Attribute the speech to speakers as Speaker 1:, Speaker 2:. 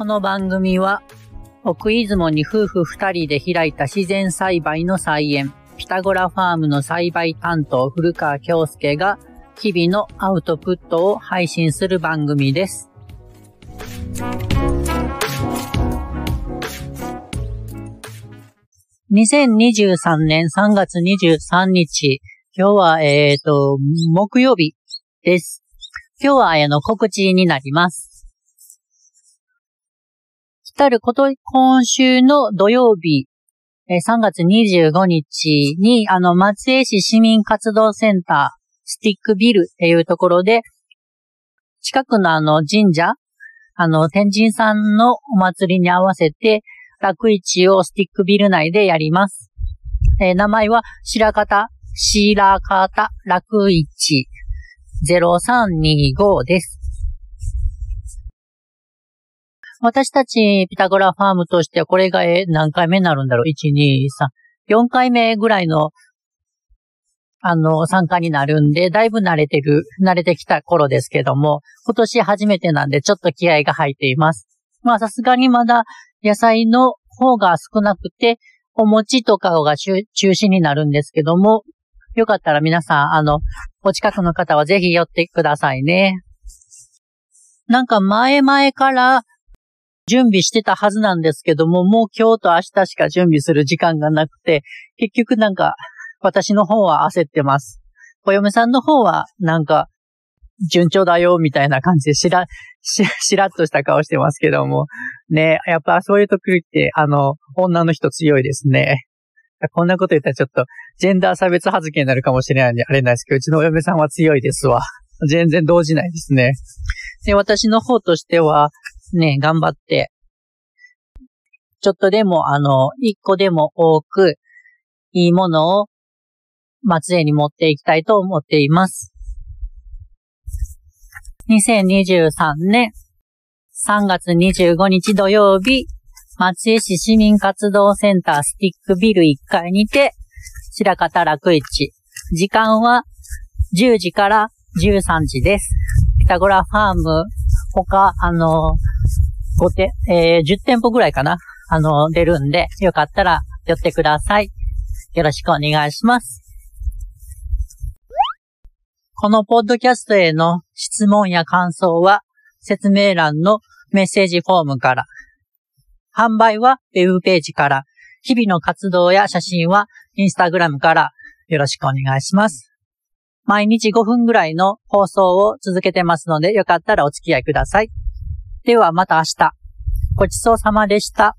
Speaker 1: この番組は、奥出雲に夫婦二人で開いた自然栽培の菜園、ピタゴラファームの栽培担当古川京介が、日々のアウトプットを配信する番組です。2023年3月23日、今日は、えっ、と、木曜日です。今日は、あの、告知になります。来たること、今週の土曜日、えー3月25日に、あの、松江市市民活動センター、スティックビルっていうところで、近くのあの、神社、あの、天神さんのお祭りに合わせて、楽市をスティックビル内でやります。えー名前は、白方、白方楽市0325です。私たちピタゴラファームとしてはこれがえ何回目になるんだろう ?1、2、3、4回目ぐらいのあの、参加になるんで、だいぶ慣れてる、慣れてきた頃ですけども、今年初めてなんでちょっと気合が入っています。まあさすがにまだ野菜の方が少なくて、お餅とかが中中心になるんですけども、よかったら皆さん、あの、お近くの方はぜひ寄ってくださいね。なんか前々から準備してたはずなんですけども、もう今日と明日しか準備する時間がなくて、結局なんか私の方は焦ってます。お嫁さんの方はなんか順調だよみたいな感じでしら、し、しらっとした顔してますけども。ね、やっぱそういう時って、あの、女の人強いですね。こんなこと言ったらちょっと、ジェンダー差別発言になるかもしれないんで、あれなんですけど、うちのお嫁さんは強いですわ。全然動じないですね。で、私の方としては、ね、頑張って、ちょっとでも、あの、一個でも多く、いいものを、松江に持っていきたいと思っています。2023年3月25日土曜日、松江市市民活動センタースティックビル1階にて、白方楽市。時間は10時から13時です。ピタゴラファーム、他、あの、5店、えー10店舗ぐらいかなあの、出るんで、よかったら寄ってください。よろしくお願いします。このポッドキャストへの質問や感想は、説明欄のメッセージフォームから、販売はウェブページから、日々の活動や写真はインスタグラムからよろしくお願いします。毎日5分ぐらいの放送を続けてますので、よかったらお付き合いください。ではまた明日。ごちそうさまでした。